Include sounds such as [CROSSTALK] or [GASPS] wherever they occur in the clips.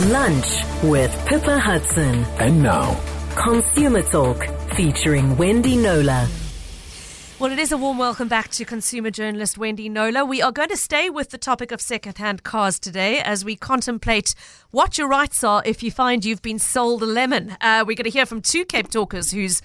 Lunch with Pippa Hudson. And now, Consumer Talk featuring Wendy Knowler. Well, it is a warm welcome back to consumer journalist Wendy Knowler. We are going to stay with the topic of second-hand cars today as we contemplate what your rights are if you find you've been sold a lemon. Uh, we're going to hear from two Cape Talkers whose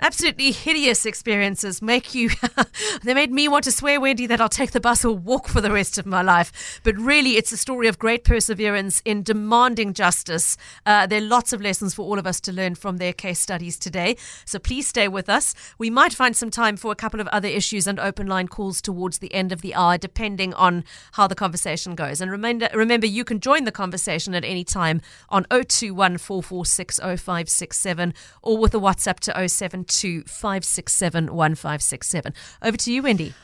absolutely hideous experiences make you. [LAUGHS] they made me want to swear, Wendy, that I'll take the bus or walk for the rest of my life. But really, it's a story of great perseverance in demanding justice. Uh, there are lots of lessons for all of us to learn from their case studies today. So please stay with us. We might find some time for a couple of other issues and open line calls towards the end of the hour, depending on how the conversation goes. And remember, remember you can join the conversation at any time on 021 or with a WhatsApp to 072 to 567 1567. Over to you, Wendy.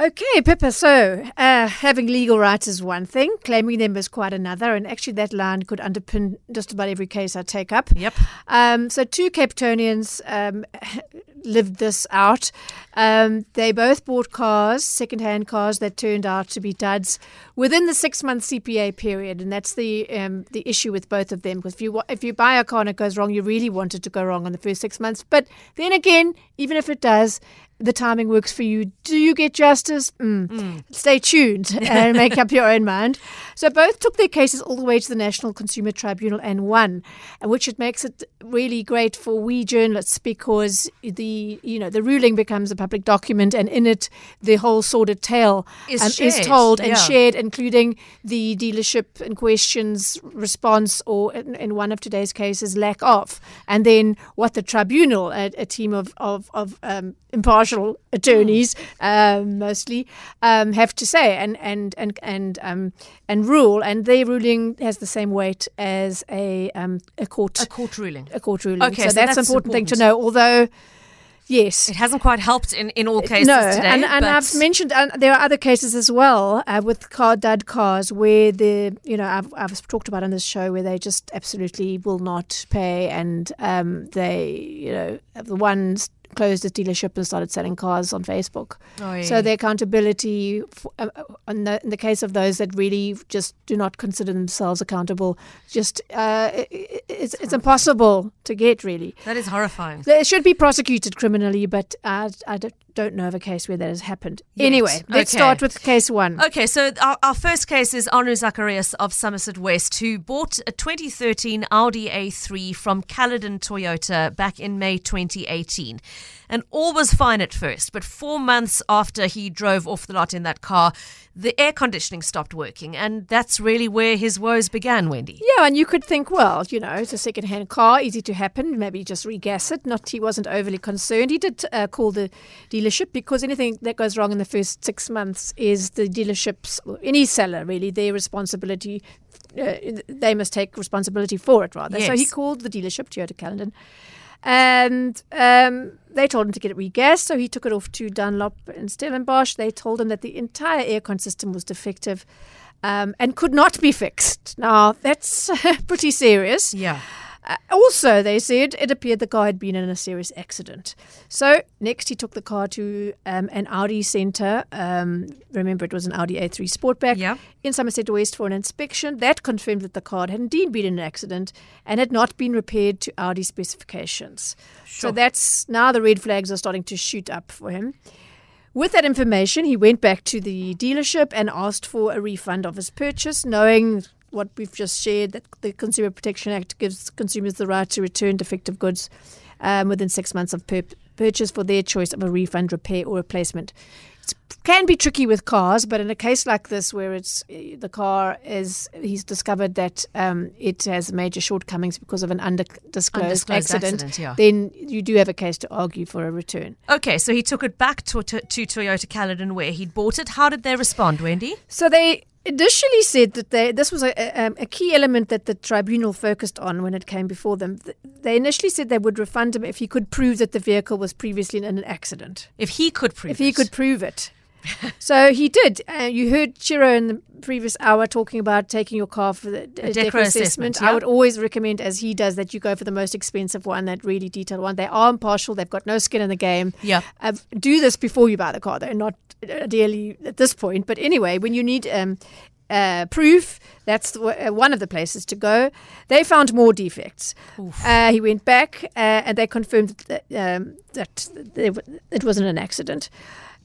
Okay, Pippa. So, uh, having legal rights is one thing, claiming them is quite another. And actually, that line could underpin just about every case I take up. Yep. Um, so, two Capetonians um, [LAUGHS] lived this out. Um, they both bought cars, second-hand cars that turned out to be duds within the six-month CPA period, and that's the um, the issue with both of them. Because if you if you buy a car and it goes wrong, you really want it to go wrong in the first six months. But then again, even if it does, the timing works for you. Do you get justice? Mm. Mm. Stay tuned [LAUGHS] and make up your own mind. So both took their cases all the way to the National Consumer Tribunal and won, which it makes it really great for we journalists because the you know the ruling becomes a public document and in it the whole sordid tale is, um, is told and yeah. shared, including the dealership in question's response or in, in, one of today's cases lack of, and then what the tribunal, a, a team of of, of um, impartial attorneys um, mostly um, have to say and and and and um, and rule, and their ruling has the same weight as a um, a court a court ruling. A court ruling. Okay, so, so that's, that's an important, important. thing to know. Although. Yes. It hasn't quite helped in, in all cases no, today. and, and I've mentioned uh, there are other cases as well uh, with car dud cars where the you know I've, I've talked about on this show where they just absolutely will not pay and um, they you know the ones closed his dealership and started selling cars on Facebook. Oh, yeah. So the accountability, for, uh, in, the, in the case of those that really just do not consider themselves accountable, just uh, it, it's, it's impossible to get really. that is horrifying. They should be prosecuted criminally, but I, I don't know of a case where that has happened. Yet. Anyway, let's Okay. start with case one. Okay, so our, our first case is Anu Zacharias of Somerset West, who bought a 2013 Audi A3 from Caledon Toyota back in May 2018. And all was fine at first, but four months after he drove off the lot in that car, the air conditioning stopped working. And that's really where his woes began, Wendy. Yeah, and you could think, well, you know, it's a second-hand car, easy to happen. Maybe just regas it. Not, he wasn't overly concerned. He did uh, call the dealership because anything that goes wrong in the first six months is the dealership's, or any seller really, their responsibility. Uh, they must take responsibility for it rather. So he called the dealership, Toyota Caledon, and um, they told him to get it regassed. So he took it off to Dunlop and Stellenbosch. They told him that the entire aircon system was defective um, and could not be fixed. Now, that's [LAUGHS] pretty serious. Yeah. Uh, also, they said it appeared the car had been in a serious accident. So, next he took the car to um, an Audi centre. Um, remember, it was an Audi A3 Sportback Yeah. in Somerset West for an inspection. That confirmed that the car had indeed been in an accident and had not been repaired to Audi specifications. Sure. So, that's now the red flags are starting to shoot up for him. With that information, he went back to the dealership and asked for a refund of his purchase, knowing what we've just shared that the Consumer Protection Act gives consumers the right to return defective goods um, within six months of pur- purchase for their choice of a refund, repair, or replacement. It can be tricky with cars, but in a case like this, where it's uh, the car is, he's discovered that um, it has major shortcomings because of an undisclosed, Undisclosed accident, accident, yeah. then you do have a case to argue for a return. Okay, so he took it back to, to, to Toyota Caledon where he'd bought it. How did they respond, Wendy? So they initially said that they, this was a, a, um, a key element that the tribunal focused on when it came before them. They initially said they would refund him if he could prove that the vehicle was previously in an accident. If he could prove if he it. could prove it. [LAUGHS] so he did. Uh, you heard Chiro in the previous hour talking about taking your car for the A a Dekra Dekra assessment, assessment. yeah. I would always recommend, as he does, that you go for the most expensive one, that really detailed one. They are impartial. They've got no skin in the game. Yeah. Uh, do this before you buy the car, though, not ideally at this point. But anyway, when you need um, uh, proof. That's the, uh, one of the places to go. They found more defects. Uh, he went back uh, and they confirmed that, um, that it wasn't an accident.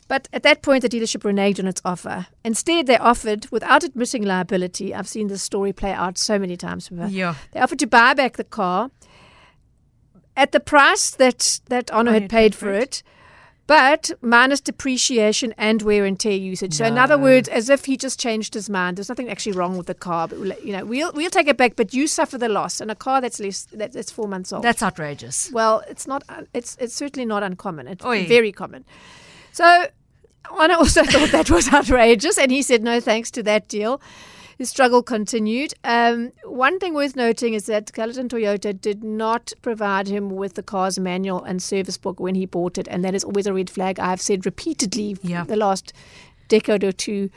But at that point, the dealership reneged on its offer. Instead, they offered, without admitting liability, I've seen this story play out so many times. Her, Yeah. They offered to buy back the car at the price that, that Anu had paid for it, but minus depreciation and wear and tear usage. So, in other words, as if he just changed his mind. There's nothing actually wrong with the car, but we'll, you know, we'll we'll take it back, but you suffer the loss. And a car that's less that, that's four months old. That's outrageous. Well, it's not. It's it's certainly not uncommon. It's Oi. very common. So, Anu also [LAUGHS] thought that was outrageous, and he said no thanks to that deal. His struggle continued. Um, one thing worth noting is that Caledon Toyota did not provide him with the car's manual and service book when he bought it, and that is always a red flag. I've said repeatedly Yeah. the last decade or two.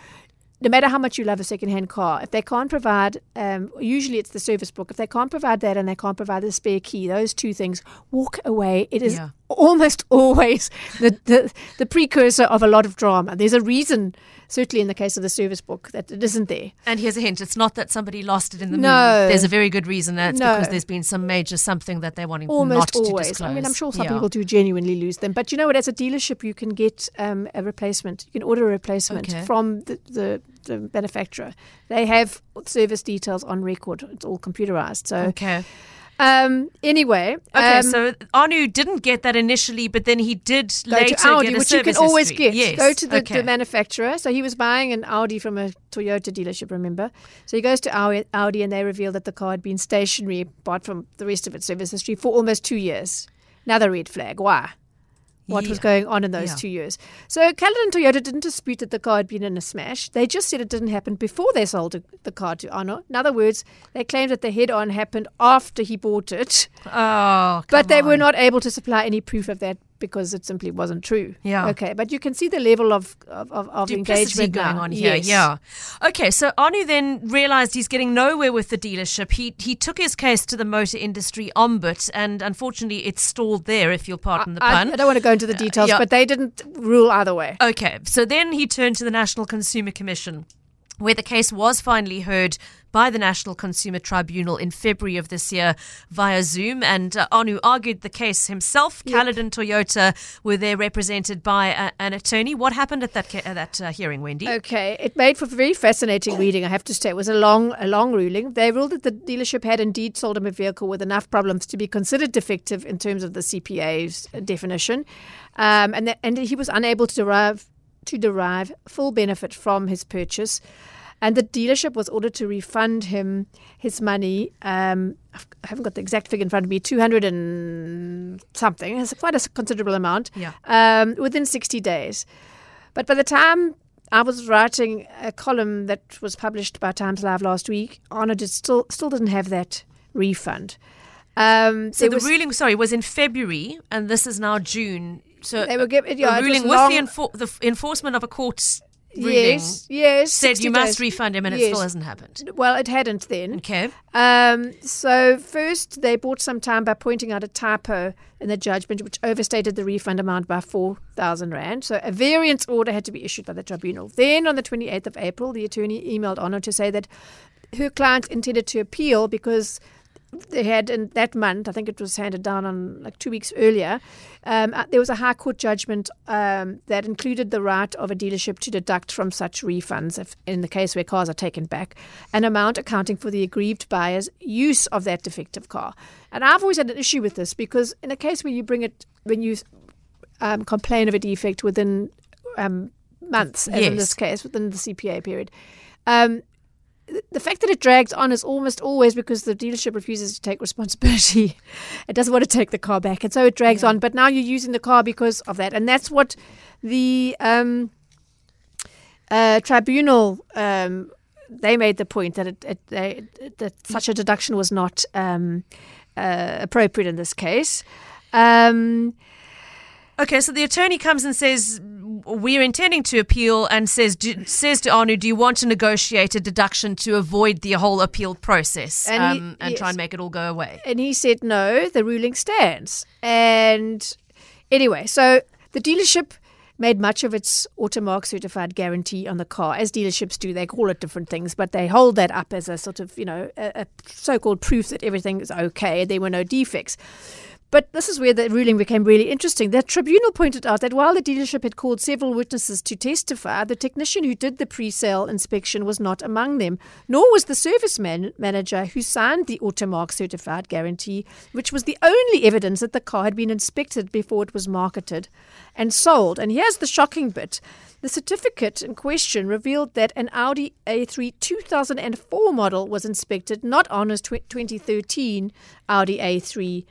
No matter how much you love a second-hand car, if they can't provide, um, usually it's the service book. If they can't provide that and they can't provide the spare key, those two things, walk away. It is Yeah. Almost [LAUGHS] always the, the the precursor of a lot of drama. There's a reason, certainly in the case of the service book, that it isn't there. And here's a hint: it's not that somebody lost it in the No. move. There's a very good reason. That's No. because there's been some major something that they're wanting Almost not to always. disclose. I mean, I'm sure some Yeah. people do genuinely lose them, but you know what? As a dealership, you can get um, a replacement. You can order a replacement Okay. from the, the the manufacturer. They have service details on record. It's all computerized. So Okay. Um, anyway, Okay, um, so Anu didn't get that initially, but then he did go later to Audi, get a which you can always history. get. Yes. Go to the, okay. the manufacturer. So he was buying an Audi from a Toyota dealership, remember? So he goes to Audi and they reveal that the car had been stationary apart from the rest of its service history for almost two years. Another red flag. Why? What was going on in those Yeah. two years? So Caledon Toyota didn't dispute that the car had been in a smash. They just said it didn't happen before they sold the- car to Anu. In other words, they claimed that the head-on happened after he bought it. Oh, But they were not able to supply any proof of that because it simply wasn't true. Yeah. Okay, but you can see the level of of, of, engagement going now. on here. Yes. Yeah. Okay, so Anu then realized he's getting nowhere with the dealership. He he took his case to the motor industry ombud, and unfortunately, it stalled there. If you'll pardon the pun. I don't want to go into the uh, details, yeah. but they didn't rule either way. Okay, so then he turned to the National Consumer Commission, where the case was finally heard by the National Consumer Tribunal in February of this year via Zoom. And uh, Anu argued the case himself. Caledon Toyota were there represented by a, an attorney. What happened at that ca- uh, that uh, hearing, Wendy? Okay, it made for very fascinating reading. I have to say, it was a long, a long ruling. They ruled that the dealership had indeed sold him a vehicle with enough problems to be considered defective in terms of the CPA's definition, um, and that, and he was unable to derive to derive full benefit from his purchase. And the dealership was ordered to refund him his money. Um, I haven't got the exact figure in front of me. Two hundred and something. It's quite a considerable amount. Yeah. Um, within sixty days. But by the time I was writing a column that was published by Times Live last week, Arnold did still still didn't have that refund. Um, so the was- ruling, sorry, was in February, and this is now June. So They were given- yeah, a ruling with long- the, enfor- the f- enforcement of a court's ruling yes, yes, said 60 you must days. refund him, and it still hasn't happened. Well, it hadn't then. Okay. Um, so first, they bought some time by pointing out a typo in the judgment, which overstated the refund amount by four thousand rand. So a variance order had to be issued by the tribunal. Then, on the twenty eighth of April, the attorney emailed Anu to say that her client intended to appeal because they had in that month, I think it was handed down on like two weeks earlier, um, uh, there was a High Court judgment um, that included the right of a dealership to deduct from such refunds, if, in the case where cars are taken back, an amount accounting for the aggrieved buyer's use of that defective car. And I've always had an issue with this because in a case where you bring it, when you um, complain of a defect within um, months, as in this case, within the CPA period, um, the fact that it drags on is almost always because the dealership refuses to take [LAUGHS] responsibility. It doesn't want to take the car back, and so it drags on. But now you're using the car because of that, and that's what the um, uh, tribunal um, they made the point that it, it, they, that such a deduction was not um, uh, appropriate in this case. Um, Okay, so the attorney comes and says we're intending to appeal, and says do, says to Anu, "Do you want to negotiate a deduction to avoid the whole appeal process And he- um, and try and make it all go away?" And he said, no, the ruling stands. And anyway, so the dealership made much of its Automark certified guarantee on the car, as dealerships do. They call it different things, but they hold that up as a sort of, you know, a, a so called proof that everything is okay, there were no defects. But this is where the ruling became really interesting. The tribunal pointed out that while the dealership had called several witnesses to testify, the technician who did the pre sale inspection was not among them, nor was the service man- manager who signed the Automark certified guarantee, which was the only evidence that the car had been inspected before it was marketed and sold. And here's the shocking bit. The certificate in question revealed that an Audi A3 2004 model was inspected, not on as 2013 Audi A3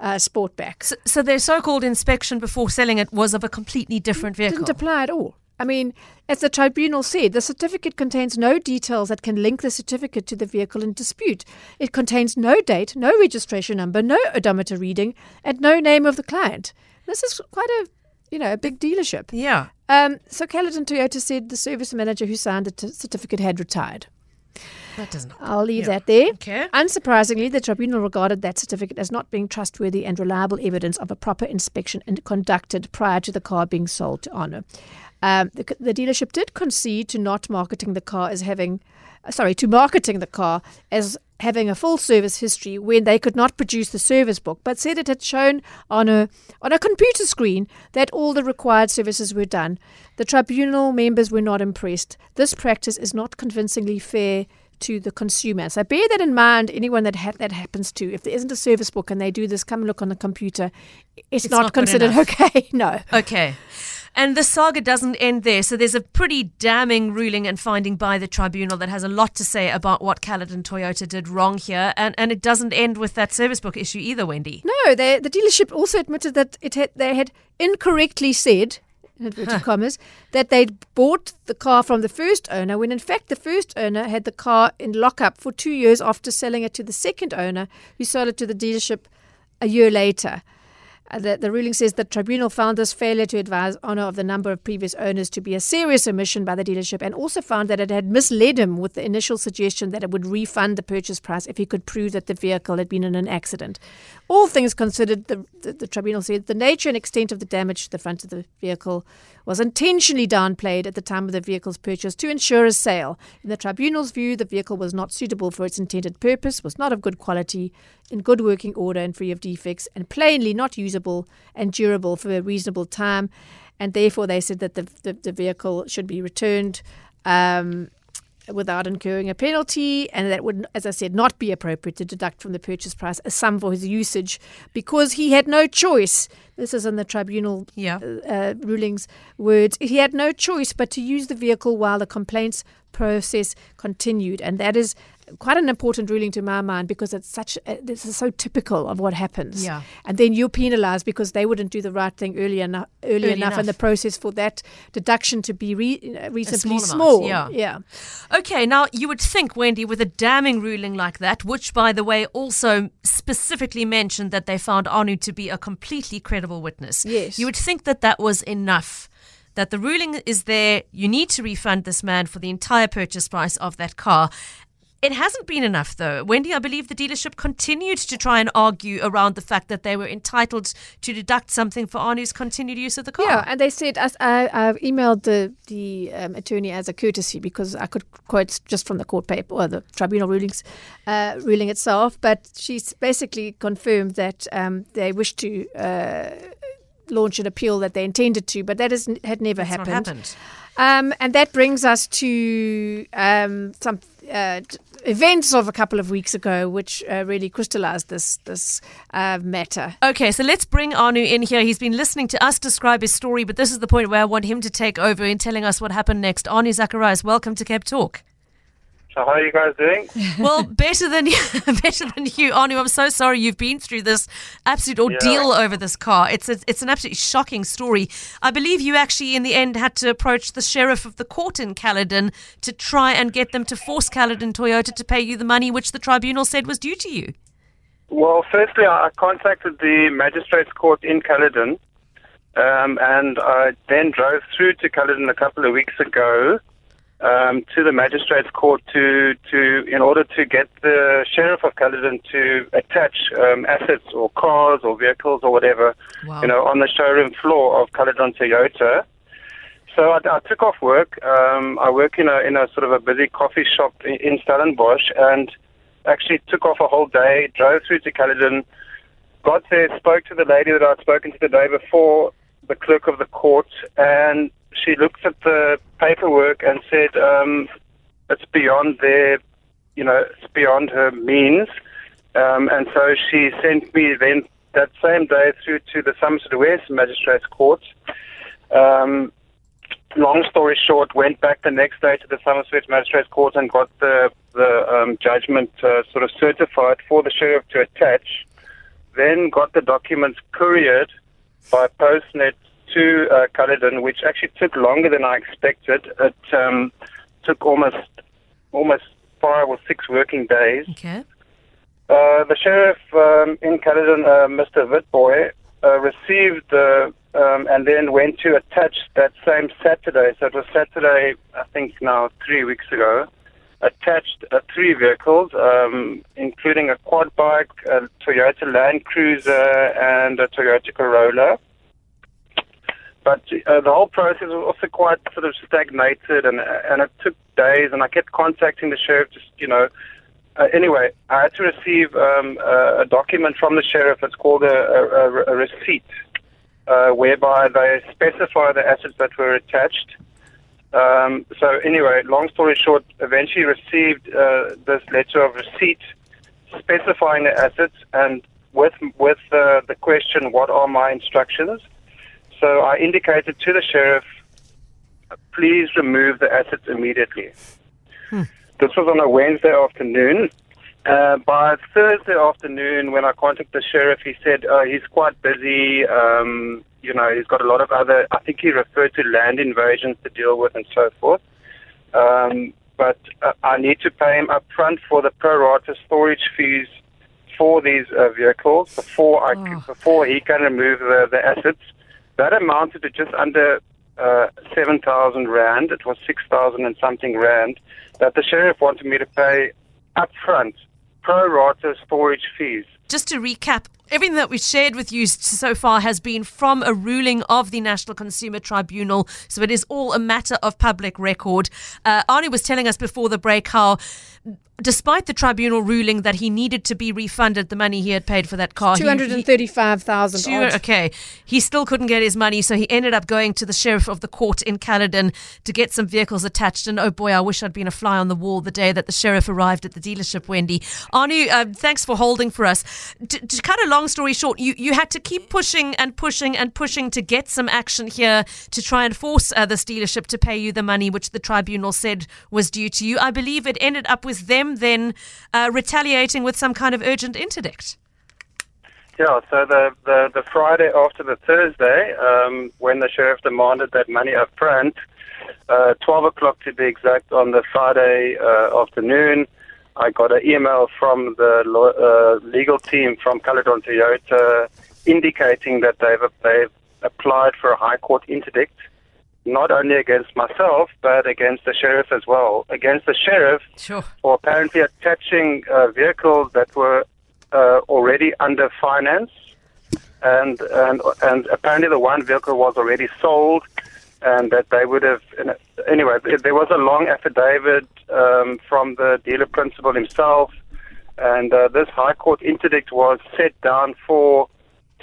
uh, Sportback. So, so their so-called inspection before selling it was of a completely different vehicle. Didn't apply at all. I mean, as the tribunal said, the certificate contains no details that can link the certificate to the vehicle in dispute. It contains no date, no registration number, no odometer reading, and no name of the client. This is quite a, you know, a big dealership. Yeah. Um, so Caledon Toyota said the service manager who signed the t- certificate had retired. That doesn't. I'll leave Yeah. that there. Okay. Unsurprisingly, the tribunal regarded that certificate as not being trustworthy and reliable evidence of a proper inspection and conducted prior to the car being sold to Anu. Um, the, the dealership did concede to not marketing the car as having, uh, sorry, to marketing the car as having a full service history when they could not produce the service book, but said it had shown on a on a computer screen that all the required services were done. The tribunal members were not impressed. This practice is not convincingly fair to the consumer. So bear that in mind. Anyone that ha- that happens to, if there isn't a service book and they do this, come and look on the computer. It's, It's not, not considered [LAUGHS] okay. No. Okay. And the saga doesn't end there. So there's a pretty damning ruling and finding by the tribunal that has a lot to say about what Caledon Toyota did wrong here. And, and it doesn't end with that service book issue either, Wendy. No, they, the dealership also admitted that it had, they had incorrectly said, in inverted commas, that they'd bought the car from the first owner when in fact the first owner had the car in lockup for two years after selling it to the second owner who sold it to the dealership a year later. Uh, the, the ruling says the tribunal found this failure to advise Anu of the number of previous owners to be a serious omission by the dealership and also found that it had misled him with the initial suggestion that it would refund the purchase price if he could prove that the vehicle had been in an accident. All things considered, the, the, the tribunal said the nature and extent of the damage to the front of the vehicle was intentionally downplayed at the time of the vehicle's purchase to ensure a sale. In the tribunal's view, the vehicle was not suitable for its intended purpose, was not of good quality, in good working order and free of defects, and plainly not usable and durable for a reasonable time. And therefore, they said that the, the, the vehicle should be returned. Um, without incurring a penalty, and that would, as I said, not be appropriate to deduct from the purchase price a sum for his usage because he had no choice. This is in the tribunal Yeah. uh, rulings words. He had no choice but to use the vehicle while the complaints process continued, and that is quite an important ruling to my mind because it's such uh, this is so typical of what happens. Yeah. and then you're penalised because they wouldn't do the right thing early enough, early, Early enough, in enough. the process for that deduction to be re- reasonably small small. amount, yeah. Okay, now you would think, Wendy, with a damning ruling like that, which, by the way, also specifically mentioned that they found Anu to be a completely credible witness. Yes. You would think that that was enough. That the ruling is there, you need to refund this man for the entire purchase price of that car. It hasn't been enough, though. Wendy, I believe the dealership continued to try and argue around the fact that they were entitled to deduct something for Anu's continued use of the car. Yeah, and they said as I, I've emailed the the um, attorney as a courtesy because I could quote just from the court paper or the tribunal rulings, uh, ruling itself. But she's basically confirmed that um, they wish to uh, launch an appeal that they intended to, but that is, had never That's not happened. happened. Um, and that brings us to um, some uh, events of a couple of weeks ago, which uh, really crystallized this this uh, matter. Okay, so let's bring Anu in here. He's been listening to us describe his story, but this is the point where I want him to take over in telling us what happened next. Anu Zacharias, welcome to Cape Talk. So how are you guys doing? [LAUGHS] Well, better than you, [LAUGHS] better than you, Anu. I'm so sorry you've been through this absolute ordeal over this car. It's a, it's an absolutely shocking story. I believe you actually, in the end, had to approach the sheriff of the court in Caledon to try and get them to force Caledon Toyota to pay you the money which the tribunal said was due to you. Well, firstly, I I contacted the magistrates court in Caledon, um, and I then drove through to Caledon a couple of weeks ago um, to the magistrates court to, to in order to get the sheriff of Caledon to attach um, assets or cars or vehicles or whatever, Wow. you know, on the showroom floor of Caledon Toyota. so I, I took off work. Um, I work in a in a sort of a busy coffee shop in, in Stellenbosch, and actually took off a whole day. Drove through to Caledon, got there, spoke to the lady that I'd spoken to the day before, the clerk of the court, and she looked at the paperwork and said um, it's beyond their, you know, it's beyond her means. Um, and so she sent me then that same day through to the Somerset West Magistrates Court. Um, long story short, went back the next day to the Somerset Magistrates Court and got the the um, judgment uh, sort of certified for the sheriff to attach. Then got the documents couriered by Postnet to uh, Caledon, which actually took longer than I expected. It um, took almost almost five or six working days. Okay. Uh, the sheriff um, in Caledon, uh, Mr. Witbooi, uh, received the um, and then went to attach that same Saturday. So it was Saturday, I think now three weeks ago. Attached uh, three vehicles, um, including a quad bike, a Toyota Land Cruiser, and a Toyota Corolla. But uh, the whole process was also quite sort of stagnated, and and it took days. And I kept contacting the sheriff, just you know. Uh, anyway, I had to receive um, a, a document from the sheriff. It's called a, a, a receipt, uh, whereby they specify the assets that were attached. Um, so anyway, long story short, eventually received uh, this letter of receipt specifying the assets and with with uh, the question, what are my instructions? So I indicated to the sheriff, please remove the assets immediately. This was on a Wednesday afternoon. Uh, by Thursday afternoon, when I contacted the sheriff, he said uh, he's quite busy. Um, you know, he's got a lot of other. I think he referred to land invasions to deal with and so forth. Um, but uh, I need to pay him up front for the pro rata storage fees for these uh, vehicles before I c- before he can remove the, the assets. That amounted to just under uh, seven thousand rand. It was six thousand and something rand that the sheriff wanted me to pay up front pro rata storage fees. Just to recap, everything that we've shared with you so far has been from a ruling of the National Consumer Tribunal, so it is all a matter of public record. Uh, Anu was telling us before the break how. Despite the tribunal ruling that he needed to be refunded the money he had paid for that car, Two hundred and thirty-five thousand. Okay. He still couldn't get his money, so he ended up going to the sheriff of the court in Caledon to get some vehicles attached. And oh boy, I wish I'd been a fly on the wall the day that the sheriff arrived at the dealership, Wendy. Anu, uh, thanks for holding for us. D- to cut a long story short, you, you had to keep pushing and pushing and pushing to get some action here to try and force uh, this dealership to pay you the money which the tribunal said was due to you. I believe it ended up with them then uh, retaliating with some kind of urgent interdict. Yeah, so the, the, the Friday after the Thursday, um, when the sheriff demanded that money up front, uh, 12 o'clock to be exact, on the Friday uh, afternoon, I got an email from the uh, legal team from Caledon Toyota indicating that they've, they've applied for a High Court interdict, not only against myself, but against the sheriff as well. Against the sheriff Sure. for apparently attaching uh, vehicles that were uh, already under finance, and and and apparently the one vehicle was already sold, and that they would have anyway. There was a long affidavit um, from the dealer principal himself, and uh, this High Court interdict was set down for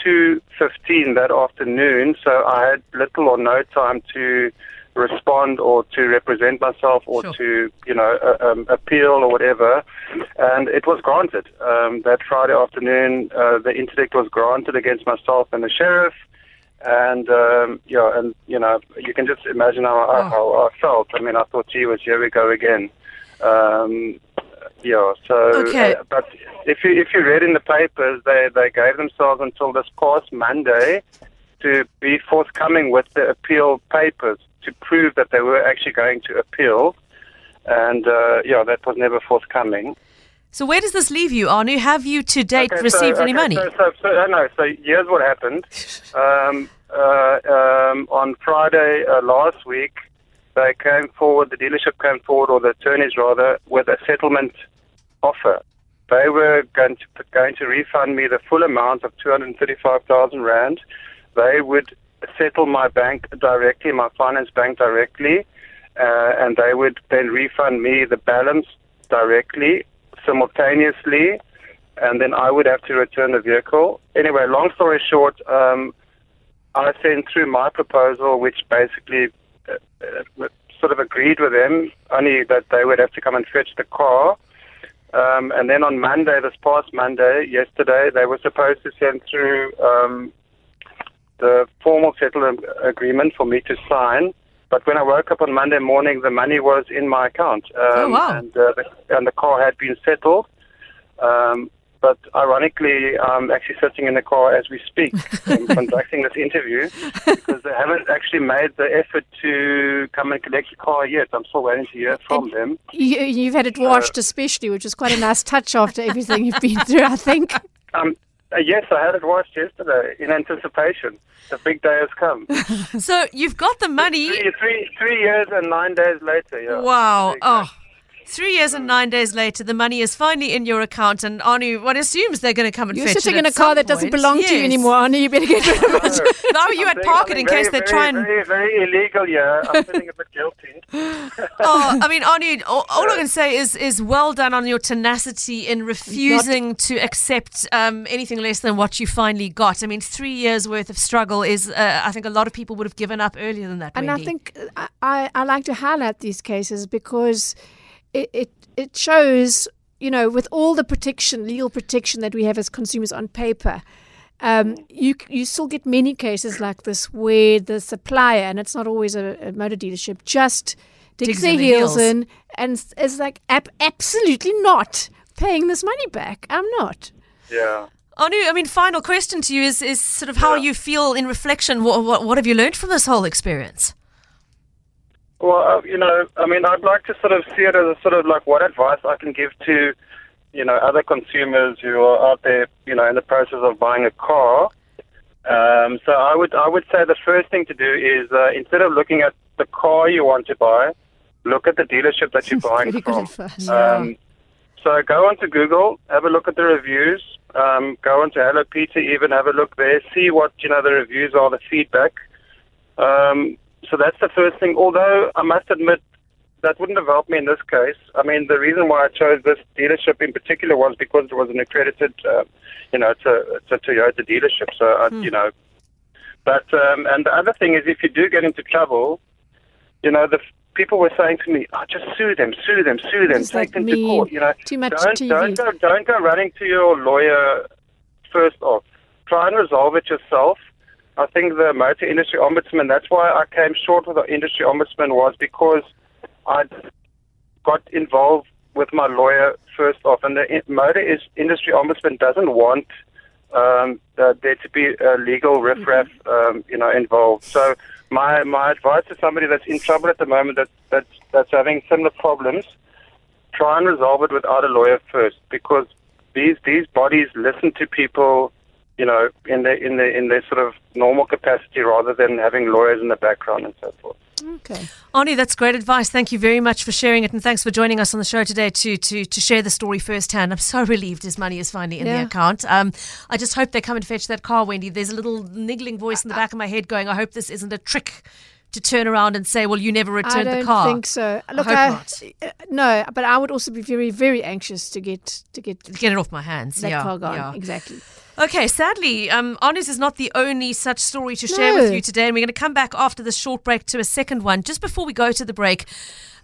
2.15 that afternoon, so I had little or no time to respond or to represent myself or Sure. to, you know, uh, um, appeal or whatever. And it was granted. Um, that Friday afternoon, uh, the interdict was granted against myself and the sheriff. And, um, yeah, and, you know, you can just imagine how, I how I felt. I mean, I thought, gee whiz, here we go again. Um, yeah, so, Okay. uh, but if you if you read in the papers, they they gave themselves until this past Monday to be forthcoming with the appeal papers to prove that they were actually going to appeal, and uh, yeah, that was never forthcoming. So where does this leave you, Anu? Have you to date Okay, so- received any okay, money? So, so, so, uh, no, so here's what happened. [LAUGHS] Um, uh, um, on Friday uh, last week, they came forward, the dealership came forward, or the attorneys rather, with a settlement offer. They were going to going to refund me the full amount of 235,000 rand. They would settle my bank directly, my finance bank directly, uh, and they would then refund me the balance directly, simultaneously, and then I would have to return the vehicle. Anyway, long story short, um, I sent through my proposal, which basically uh, uh, sort of agreed with them, only that they would have to come and fetch the car. Um, and then on Monday, this past Monday, yesterday, they were supposed to send through um, the formal settlement agreement for me to sign. But when I woke up on Monday morning, the money was in my account, um, Oh, wow. and uh, the, and the car had been settled. Um, but ironically, I'm actually sitting in the car as we speak, [LAUGHS] um, conducting this interview, because they haven't actually made the effort to come and collect the car yet. I'm still waiting to hear from them. You, you've had it washed, especially, which is quite a nice touch after everything you've been through, I think. [LAUGHS] Um, uh, yes, I had it washed yesterday in anticipation. The big day has come. [LAUGHS] So you've got the money. Three, three, three years and nine days later. Yeah. Wow. Exactly. Oh. Three years and nine days later, the money is finally in your account, and Anu, one assumes they're going to come and You're fetch sitting it in a car some that doesn't point. belong to you anymore, Anu. You better get rid of it. [LAUGHS] No, you had being- park it in being case they very, try and. Very, very illegal, yeah. I'm [LAUGHS] feeling a bit guilty. Oh, I mean, Anu, all, all I can say is is well done on your tenacity in refusing to accept um, anything less than what you finally got. I mean, three years worth of struggle is, uh, I think, a lot of people would have given up earlier than that. And I think I, I, I like to highlight these cases because it, it, it shows, you know, with all the protection, legal protection that we have as consumers on paper, um, you you still get many cases like this where the supplier, and it's not always a, a motor dealership, just digs, Digs their in the heels, heels. in and s- is like ab- absolutely not paying this money back. I'm not. Yeah. Anu, I mean, final question to you is is sort of how Yeah. you feel in reflection. What, what what have you learned from this whole experience? Well, uh, you know, I mean, I'd like to sort of see it as a sort of like what advice I can give to, you know, other consumers who are out there, you know, in the process of buying a car. Um, so I would I would say the first thing to do is uh, instead of looking at the car you want to buy, look at the dealership that you're [LAUGHS] buying from. Um, so go onto Google, have a look at the reviews. Um, go onto Hello Peter, even have a look there, see what you know the reviews are, the feedback. Um, so that's the first thing. Although I must admit that wouldn't have helped me in this case. I mean, the reason why I chose this dealership in particular was because it was an accredited, uh, you know, it's a, it's a Toyota dealership. So I, you know, but um, and the other thing is, if you do get into trouble, you know, the f- people were saying to me, "Oh, just sue them, sue them, sue them, Just take like them me, to court." You know, too much don't TV. don't go don't go running to your lawyer first off. Try and resolve it yourself. I think the motor industry ombudsman. That's why I came short with the industry ombudsman was because I got involved with my lawyer first off, and the motor is industry ombudsman doesn't want um, uh, there to be a legal riffraff, um, you know, involved. So my my advice to somebody that's in trouble at the moment that that's that's having similar problems, try and resolve it without a lawyer first, because these these bodies listen to people, you know, in their in their in their sort of normal capacity rather than having lawyers in the background and so forth. Okay. Anu, that's great advice. Thank you very much for sharing it, and thanks for joining us on the show today to to to share the story firsthand. I'm so [LAUGHS] relieved his money is finally in the account. Um, I just hope they come and fetch that car, Wendy. There's a little niggling voice in the back of my head going, "I hope this isn't a trick." To turn around and say, "Well, you never returned the car." I don't think so. Look, hope I, not. uh, no, but I would also be very, very anxious to get to get to Get it off my hands. that yeah, car gone. yeah. Exactly. Okay, sadly, um, Anu's is not the only such story to share with you today, and we're going to come back after this short break to a second one. Just before we go to the break,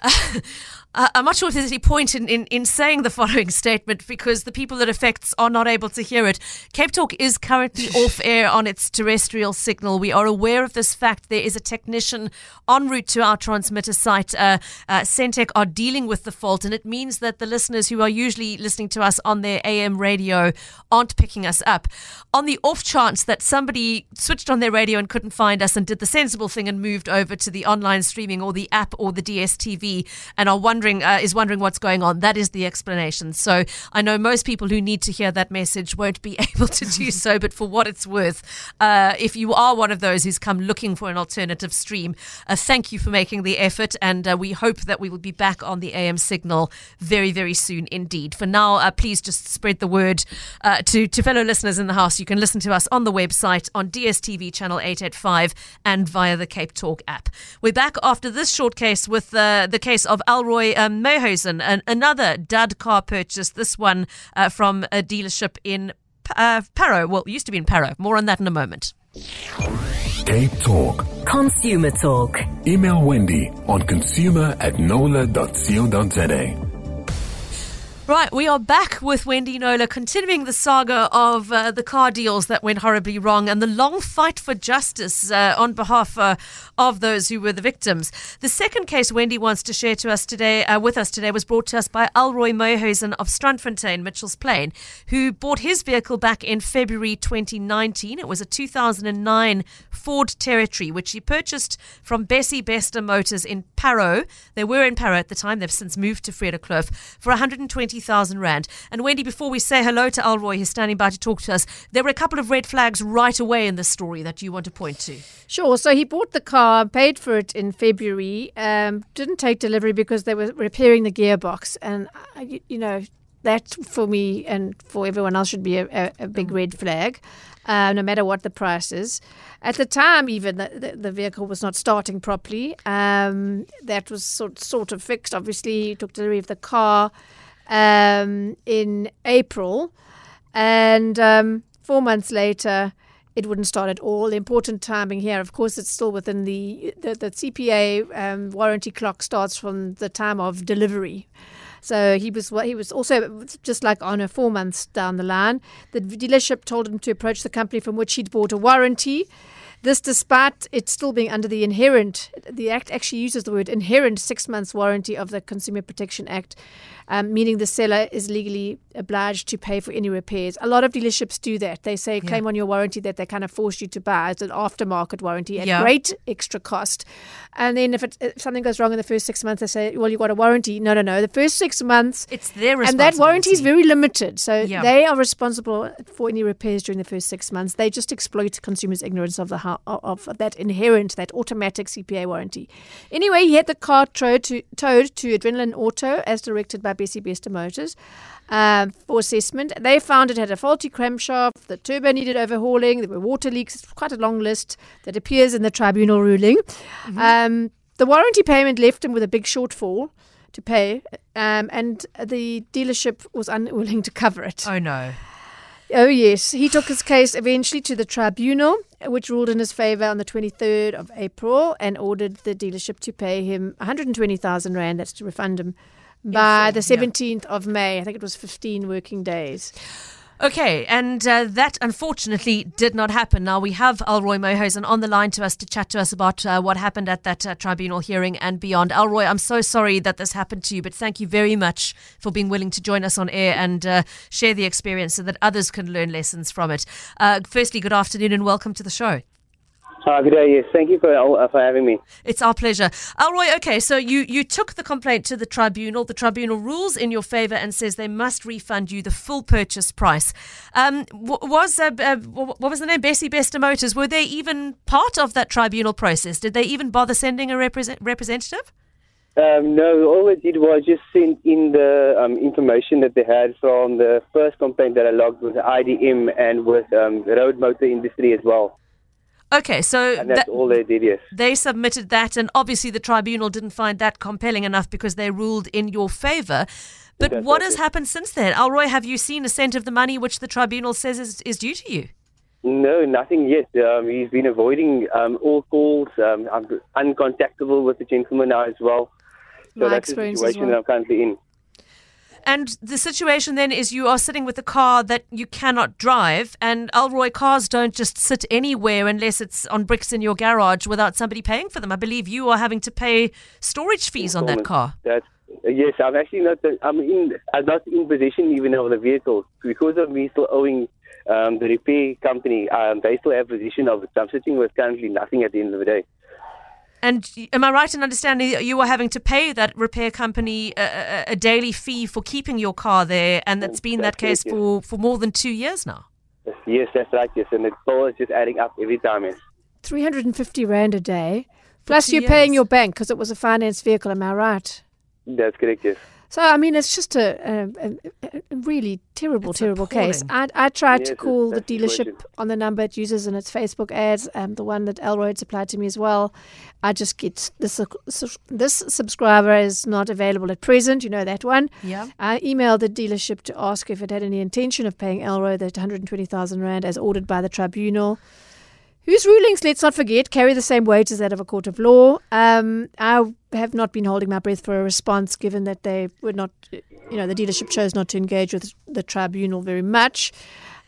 uh, [LAUGHS] I'm not sure if there's any point in, in, in saying the following [LAUGHS] statement because the people it affects are not able to hear it. Cape Talk is currently [LAUGHS] off air on its terrestrial signal. We are aware of this fact. There is a technician en route to our transmitter site. Uh, uh, Sentech are dealing with the fault, and it means that the listeners who are usually listening to us on their AM radio aren't picking us up. On the off chance that somebody switched on their radio and couldn't find us and did the sensible thing and moved over to the online streaming or the app or the DSTV, and are wondering uh, is wondering what's going on, that is the explanation. So I know most people who need to hear that message won't be [LAUGHS] able to do so, but for what it's worth, uh, if you are one of those who's come looking for an alternative stream, uh, thank you for making the effort, and uh, we hope that we will be back on the AM signal very, very soon indeed. For now, uh, please just spread the word uh, to, to fellow listeners in the house. You can listen to us on the website, on DSTV channel 885, and via the Cape Talk app. We're back after this short case with the case of Alroy um, Mayhuizen, an, another dud car purchase, this one uh, from a dealership in uh, Parow. Well, it used to be in Parow. More on that in a moment. Cape Talk. Consumer Talk. Email Wendy on consumer at knowler.co.za. Right, we are back with Wendy Knowler, continuing the saga of uh, the car deals that went horribly wrong and the long fight for justice uh, on behalf uh, of those who were the victims. The second case Wendy wants to share to us today, uh, with us today, was brought to us by Alroy Mayhuizen of Strandfontein, Mitchell's Plain, who bought his vehicle back in February 2019. It was a 2009 Ford Territory, which he purchased from Bessie Bester Motors in Parow. They were in Parow at the time. They've since moved to Frederickloof for 120 20,000 Rand. And Wendy, before we say hello to Alroy, who's standing by to talk to us, there were a couple of red flags right away in the story that you want to point to. Sure. So he bought the car, paid for it in February, um, didn't take delivery because they were repairing the gearbox. And, uh, you, know, that for me and for everyone else should be a, a, a big mm. red flag, uh, no matter what the price is. At the time, even the, the, the vehicle was not starting properly. Um, that was sort sort of fixed. Obviously, he took delivery of the car um, in April, and um, four months later, it wouldn't start at all. Important timing here, of course, it's still within the the, the CPA um, warranty clock starts from the time of delivery. So he was he was also just like on a four months down the line. The dealership told him to approach the company from which he'd bought a warranty. This, despite it still being under the inherent, the Act actually uses the word inherent six months warranty of the Consumer Protection Act, um, meaning the seller is legally obliged to pay for any repairs. A lot of dealerships do that. They say claim yeah. on your warranty that they kind of force you to buy. It's an aftermarket warranty at yeah. great extra cost. And then if, it, if, something goes wrong in the first six months, they say, well, you got a warranty. No, no, no. The first six months. It's their responsibility. And that warranty is very limited. So yeah. they are responsible for any repairs during the first six months. They just exploit consumers' ignorance of the of that inherent, that automatic CPA warranty. Anyway, he had the car towed to, towed to Adrenaline Auto as directed by Bessie Bester Motors um, for assessment. They found it had a faulty crankshaft, the turbo needed overhauling, there were water leaks. It's quite a long list that appears in the tribunal ruling. Mm-hmm. Um, the warranty payment left him with a big shortfall to pay, um, and the dealership was unwilling to cover it. Oh no. Oh, yes. He took his case eventually to the tribunal, which ruled in his favour on the 23rd of April and ordered the dealership to pay him 120,000 Rand, that's to refund him, by the 17th yeah. of May. I think it was 15 working days. Okay, and uh, that unfortunately did not happen. Now we have Alroy Mayhuizen on the line to us to chat to us about uh, what happened at that uh, tribunal hearing and beyond. Alroy, I'm so sorry that this happened to you, but thank you very much for being willing to join us on air and uh, share the experience so that others can learn lessons from it. Uh, firstly, good afternoon and welcome to the show. Uh, good day. Yes, thank you for uh, for having me. It's our pleasure, Alroy. Okay, so you you took the complaint to the tribunal. The tribunal rules in your favour and says they must refund you the full purchase price. Um, was uh, uh, what was the name? Bessie Bester Motors. Were they even part of that tribunal process? Did they even bother sending a represent- representative? Um, no, all it did was just send in the um, information that they had from the first complaint that I logged with IDM and with um, Road Motor Industry as well. Okay, so and that's that, all they did. Yes, they submitted that, and obviously the tribunal didn't find that compelling enough because they ruled in your favour. But that's what has happened since then, Alroy? Have you seen a cent of the money which the tribunal says is, is due to you? No, nothing yet. Um, he's been avoiding um, all calls. Um, I'm uncontactable with the gentleman now as well. So My that's the situation well. that I'm currently in. And the situation then is you are sitting with a car that you cannot drive, and Alroy cars don't just sit anywhere unless it's on bricks in your garage without somebody paying for them. I believe you are having to pay storage fees on that car. That's yes, I'm actually not. I'm in. I'm not in possession even of the vehicle because of me still owing um, the repair company. Um, they still have possession of it. I'm sitting with currently nothing at the end of the day. And am I right in understanding that you were having to pay that repair company a, a, a daily fee for keeping your car there, and that's been that That's case correct, for, for more than two years now? Yes, that's right. Yes, and the bill is just adding up every time. Yes. 350 Rand a day. Plus, plus you're paying your bank because it was a finance vehicle. Am I right? That's correct. Yes. So, I mean, it's just a, a, a, a really terrible, It's terrible case. I. I tried Yes, to call the that's the dealership on the number it uses in its Facebook ads, um, the one that Elroy had supplied to me as well. I just get this, this subscriber is not available at present. You know that one. Yeah. I emailed the dealership to ask if it had any intention of paying Elroy that 120,000 Rand as ordered by the tribunal, whose rulings, let's not forget, carry the same weight as that of a court of law. Um, I have not been holding my breath for a response given that they were not, you know, the dealership chose not to engage with the tribunal very much.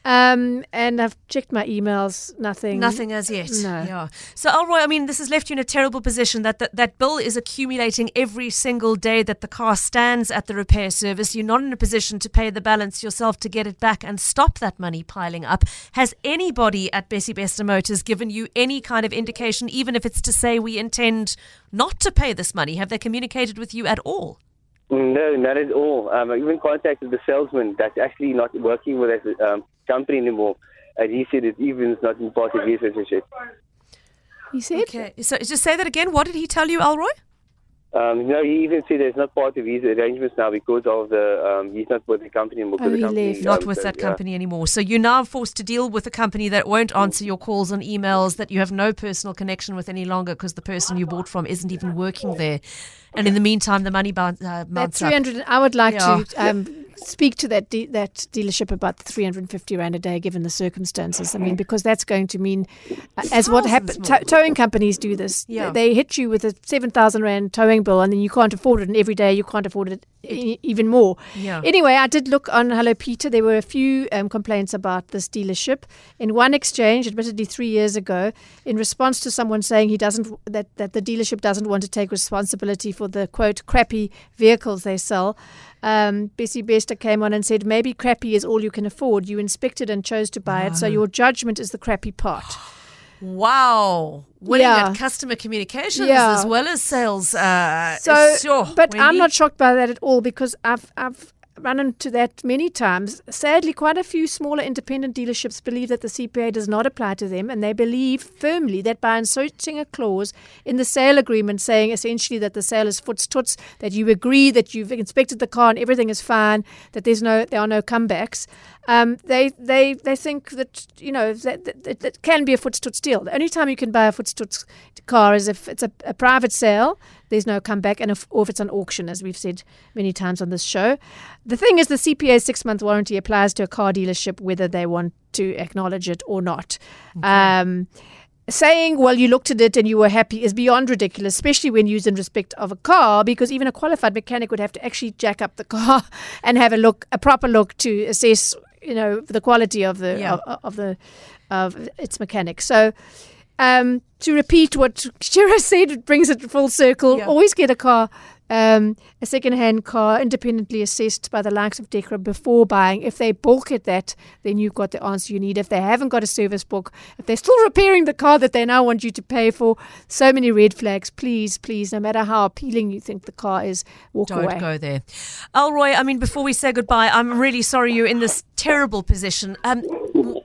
Um, and I've checked my emails, nothing. Nothing as yet. No. Yeah. So, Elroy, I mean, this has left you in a terrible position that, that that bill is accumulating every single day that the car stands at the repair service. You're not in a position to pay the balance yourself to get it back and stop that money piling up. Has anybody at Bessie Bester Motors given you any kind of indication, even if it's to say we intend not to pay this money? Have they communicated with you at all? No, not at all. Um, I even contacted the salesman that's actually not working with us um, company anymore, and he said it even is not in part of his relationship. He said? Okay. So, just say that again. What did he tell you, Elroy? Um, no, he even said it's not part of his arrangements now because of the um, he's not with the company anymore. 'cause Oh, the he company, left. not um, with so, that yeah. company anymore. So you're now forced to deal with a company that won't answer your calls and emails, that you have no personal connection with any longer because the person you bought from isn't even working there. And in the meantime, the money bounce, uh, That mounts up. 300, I would like Yeah. to um, speak to that de- that dealership about the 350 rand a day, given the circumstances. I mean, because that's going to mean, uh, as what happens, more. towing companies do this. Yeah. They hit you with a 7,000 rand towing bill, and then you can't afford it, and every day you can't afford it e- even more. Yeah. Anyway, I did look on Hello Peter. There were a few um, complaints about this dealership. In one exchange, admittedly three years ago, in response to someone saying he doesn't that, that the dealership doesn't want to take responsibility for the quote crappy vehicles they sell. Um, Bessie Bester came on and said, maybe crappy is all you can afford. You inspected and chose to buy it, so your judgment is the crappy part. [GASPS] Wow. Winning Yeah. at customer communications Yeah. as well as sales. Uh, So, sure, but I'm not shocked by that at all because I've I've run into that many times. Sadly, quite a few smaller independent dealerships believe that the CPA does not apply to them, and they believe firmly that by inserting a clause in the sale agreement saying essentially that the sale is voetstoots, that you agree that you've inspected the car and everything is fine, that there's no there are no comebacks. Um, they they they think that you know that, that, that, can be a voetstoots deal. The only time you can buy a voetstoots car is if it's a, a private sale. There's no comeback, and if, or if it's an auction, as we've said many times on this show. The thing is, the CPA six month warranty applies to a car dealership whether they want to acknowledge it or not. Um, saying, well, you looked at it and you were happy is beyond ridiculous, especially when used in respect of a car, because even a qualified mechanic would have to actually jack up the [LAUGHS] car and have a look, a proper look to assess, you know, the quality of the Yeah. of, of the of its mechanics. So. Um, to repeat what Shira [LAUGHS] said, it brings it full circle. Yeah. Always get a car, um, a second-hand car, independently assessed by the likes of Dekra before buying. If they balk at that, then you've got the answer you need. If they haven't got a service book, if they're still repairing the car that they now want you to pay for, so many red flags. Please, please, no matter how appealing you think the car is, walk Don't away. go there. Elroy, I mean, before we say goodbye, I'm really sorry you're in this terrible position. Um,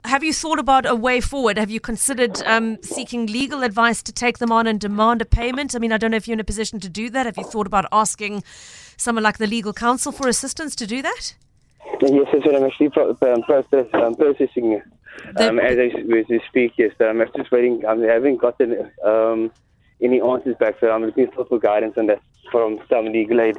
have you thought about a way forward? Have you considered um, seeking legal advice to take them on and demand a payment? I mean, I don't know if you're in a position to do that. Have you thought about asking someone like the legal counsel for assistance to do that? Yes, that's what I'm actually pro- um, process, um, processing um, as, I, as we speak. Yes, I'm just waiting. I haven't gotten um, any answers back, so I'm looking still for guidance on that from some legal aid.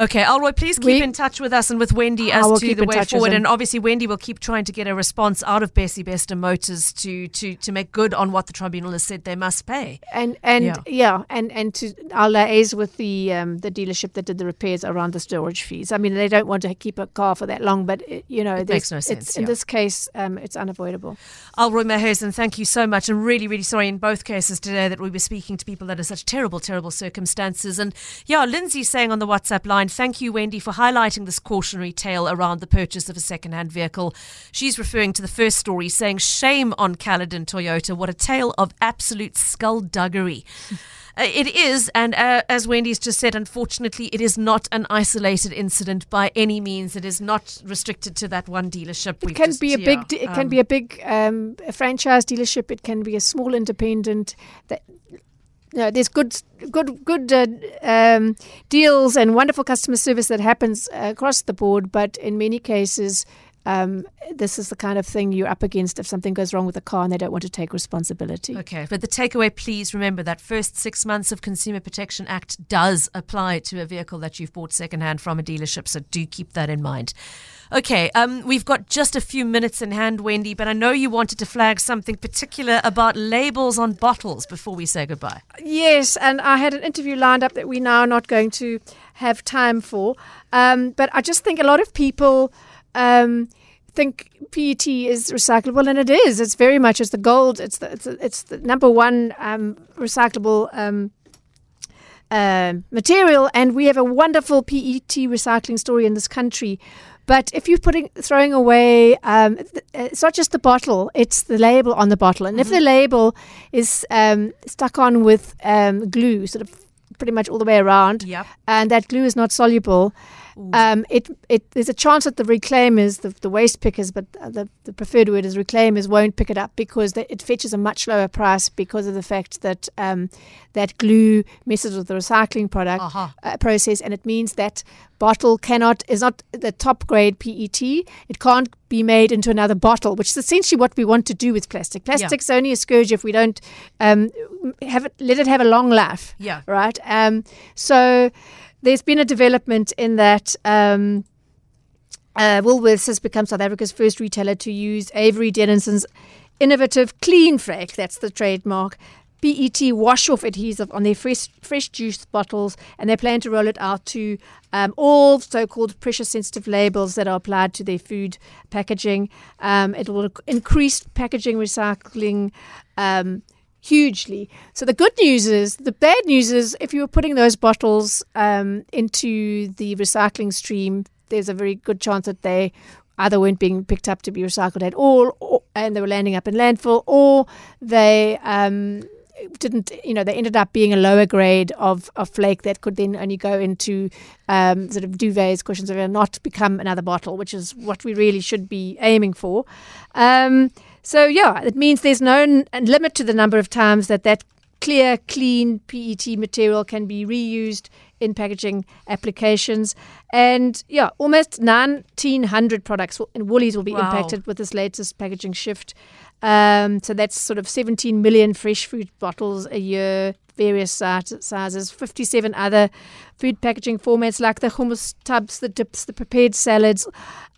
Okay, Elroy, please keep We- in touch with us and with Wendy as to the way forward. And obviously, Wendy will keep trying to get a response out of Bessie Bester Motors to, to, to make good on what the tribunal has said they must pay. And and Yeah. yeah, and and to I'll liaise with the um, the dealership that did the repairs around the storage fees. I mean, they don't want to keep a car for that long, but uh, you know, It makes no sense, It's, in this case, um, it's unavoidable. Elroy Mahersen, thank you so much. I'm really, really sorry in both cases today that we were speaking to people that are such terrible, terrible circumstances. And yeah, Lindsay's saying on the WhatsApp line, And thank you, Wendy, for highlighting this cautionary tale around the purchase of a second-hand vehicle. She's referring to the first story, saying, "Shame on Caledon Toyota! What a tale of absolute skullduggery." [LAUGHS] Uh, it is, and uh, as Wendy's just said, unfortunately, it is not an isolated incident by any means. It is not restricted to that one dealership. It can be a big. It can be a big um, a franchise dealership. It can be a small independent. That know, there's good, good, good uh, um, deals and wonderful customer service that happens across the board. But in many cases, um, this is the kind of thing you're up against if something goes wrong with a car and they don't want to take responsibility. Okay, but the takeaway, please remember that first six months of Consumer Protection Act does apply to a vehicle that you've bought secondhand from a dealership, so do keep that in mind. Okay, um, we've got just a few minutes in hand, Wendy, but I know you wanted to flag something particular about labels on bottles before we say goodbye. Yes, and I had an interview lined up that we now are not going to have time for. Um, but I just think a lot of people um, think PET is recyclable, and it is. It's very much it's the gold. It's the it's, the, it's the number one um, recyclable. Um, uh, material, and we have a wonderful PET recycling story in this country. But if you're putting throwing away, um, it's not just the bottle; it's the label on the bottle. And mm-hmm. if the label is um, stuck on with um, glue, sort of pretty much all the way around, yep. and that glue is not soluble, um, it, it there's a chance that the reclaimers, the, the waste pickers, but the, the preferred word is reclaimers, won't pick it up because the, it fetches a much lower price because of the fact that um, that glue messes with the recycling product uh-huh. uh, process, and it means that bottle cannot is not the top grade PET. It can't be made into another bottle, which is essentially what we want to do with plastic. Plastic's yeah. only a scourge if we don't um, have it, let it have a long life. Yeah. Right. Um, so there's been a development in that. Um, uh, Woolworths has become South Africa's first retailer to use Avery Dennison's innovative Clean Flake, that's the trademark, PET wash off adhesive on their fresh, fresh juice bottles, and they plan to roll it out to um, all so called pressure sensitive labels that are applied to their food packaging. Um, it will increase packaging recycling. Um, hugely. So the good news is, the bad news is, if you were putting those bottles um, into the recycling stream, there's a very good chance that they either weren't being picked up to be recycled at all, or, and they were landing up in landfill, or they um, didn't, you know, they ended up being a lower grade of, of flake that could then only go into um, sort of duvets, cushions, or not become another bottle, which is what we really should be aiming for. Um, so, yeah, it means there's no n- limit to the number of times that that clear, clean PET material can be reused in packaging applications. And yeah, almost 1,900 products in Woolies will be wow. impacted with this latest packaging shift. Um, so that's sort of 17 million fresh food bottles a year, various sizes, 57 other food packaging formats like the hummus tubs, the dips, the prepared salads.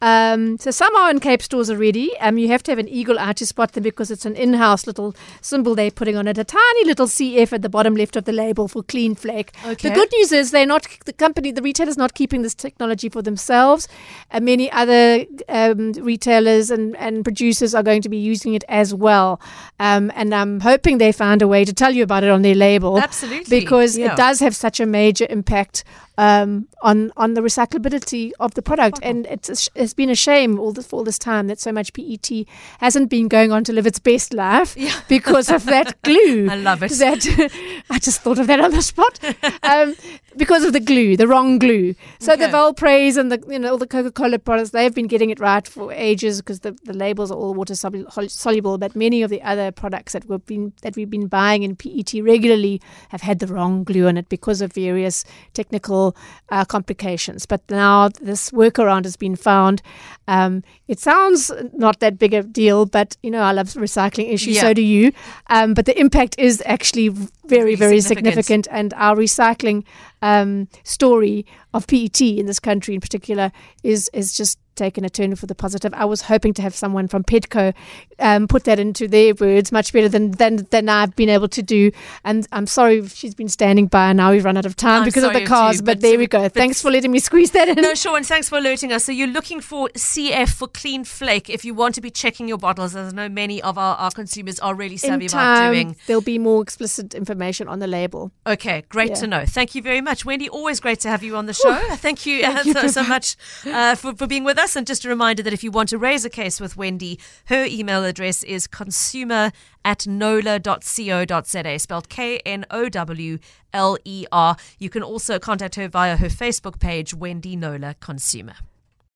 Um, so some are in Cape stores already. Um, you have to have an eagle eye to spot them because it's an in-house little symbol they're putting on it, a tiny little CF at the bottom left of the label for clean flake. Okay. The good news is they're not the company, the retailer's not keeping this technology for themselves. Uh, many other um, retailers and, and producers are going to be using it as well. Um, and I'm hoping they find a way to tell you about it on their label. Absolutely, because yeah. it does have such a major impact um, on on the recyclability of the product. And it's it's been a shame all this all this time that so much PET hasn't been going on to live its best life yeah. [LAUGHS] because of that [LAUGHS] glue. I love it. That [LAUGHS] I just thought of that on the spot um, because of the glue, the wrong glue. So okay. the Valprés and the you know all the Coca Cola products they've been getting it right for ages because the, the labels are all water soluble. But many of the other products that we've been that we've been buying in PET regularly have had the wrong glue on it because of various technical uh, complications. But now this workaround has been found. Um, it sounds not that big a deal, but you know I love recycling issues, yeah. so do you. Um, but the impact is actually very, very significant. significant. And our recycling um, story of PET in this country, in particular, is is just taken a turn for the positive. I was hoping to have someone from PETCO um, put that into their words much better than, than than I've been able to do. And I'm sorry she's been standing by, and now we've run out of time I'm because of the cars. Too, but, but, there we go. Thanks for letting me squeeze that in. No, sure, and thanks for alerting us. So you're looking for CF for Clean Flake if you want to be checking your bottles. As I know many of our, our consumers are really savvy in time, about doing. There'll be more explicit information information on the label. Okay, great Yeah. to know. Thank you very much, Wendy. Always great to have you on the show. Thank you, uh, [LAUGHS] so, so much uh, for, for being with us. And just a reminder that if you want to raise a case with Wendy, her email address is consumer at knowler.co.za, spelled K N O W L E R. You can also contact her via her Facebook page, Wendy Knowler Consumer.